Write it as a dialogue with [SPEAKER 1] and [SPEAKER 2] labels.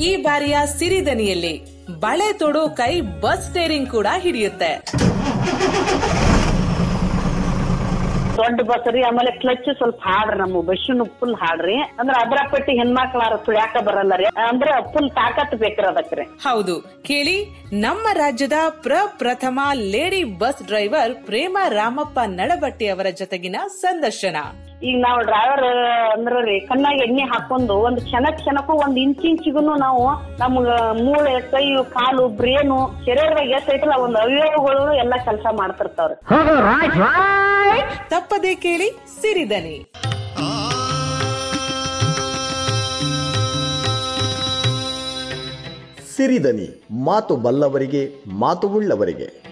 [SPEAKER 1] ಈ ಬಾರಿಯ ಸಿರಿದನಿಯಲ್ಲಿ ಬಳೆ ತೊಡೋ ಕೈ ಬಸ್ ಸ್ಟೇರಿಂಗ್ ಕೂಡ ಹಿಡಿಯುತ್ತೆ.
[SPEAKER 2] ದೊಡ್ಡ ಬಸ್ ರೀ ಆಮೇಲೆ ಕ್ಲಚ್ ಸ್ವಲ್ಪ ಹಾಡ್ರಿ ನಮ್ಮ ಬಸ್ಸಿನ ಫುಲ್ ಹಾಡ್ರಿ. ಅಂದ್ರ ಅದ್ರ ಪಟ್ಟಿ ಹೆಣ್ಮಕ್ಳಾರ ಯಾಕ ಬರಲ್ಲ ರೀ. ಅಂದ್ರ ಫುಲ್ ತಾಕತ್ ಬೇಕ್ರಿ ಅದಕ್ರಿ.
[SPEAKER 1] ಹೌದು. ಕೇಳಿ ನಮ್ಮ ರಾಜ್ಯದ ಪ್ರಪ್ರಥಮ lady bus driver Prema Ramappa Nadabatti ಅವರ ಜೊತೆಗಿನ ಸಂದರ್ಶನ.
[SPEAKER 2] ಈಗ ನಾವು ಡ್ರೈವರ್ ಅಂದ್ರ ರೀ ಕಣ್ಣಾಗ ಎಣ್ಣೆ ಹಾಕೊಂಡು ಒಂದ್ ಕ್ಷಣ ಕ್ಷಣಕ್ಕೂ ಒಂದ್ ಇಂಚ್ ಇಂಚಿಗೂ ನಾವು ನಮ್ಗ ಮೂಳೆ ಕೈ ಕಾಲು ಬ್ರೇನು ಶರೀರದಾಗ ಎಷ್ಟ್ ಐತಲ್ಲ ಒಂದು ಅವಯವಗಳು ಎಲ್ಲಾ ಕೆಲಸ ಮಾಡ್ತಿರ್ತಾವ್ರಿ.
[SPEAKER 1] ತಪ್ಪದೆ ಕೇಳಿ ಸಿರಿದನಿ.
[SPEAKER 3] ಸಿರಿದನಿ ಮಾತು ಬಲ್ಲವರಿಗೆ ಮಾತು ಉಳ್ಳವರಿಗೆ.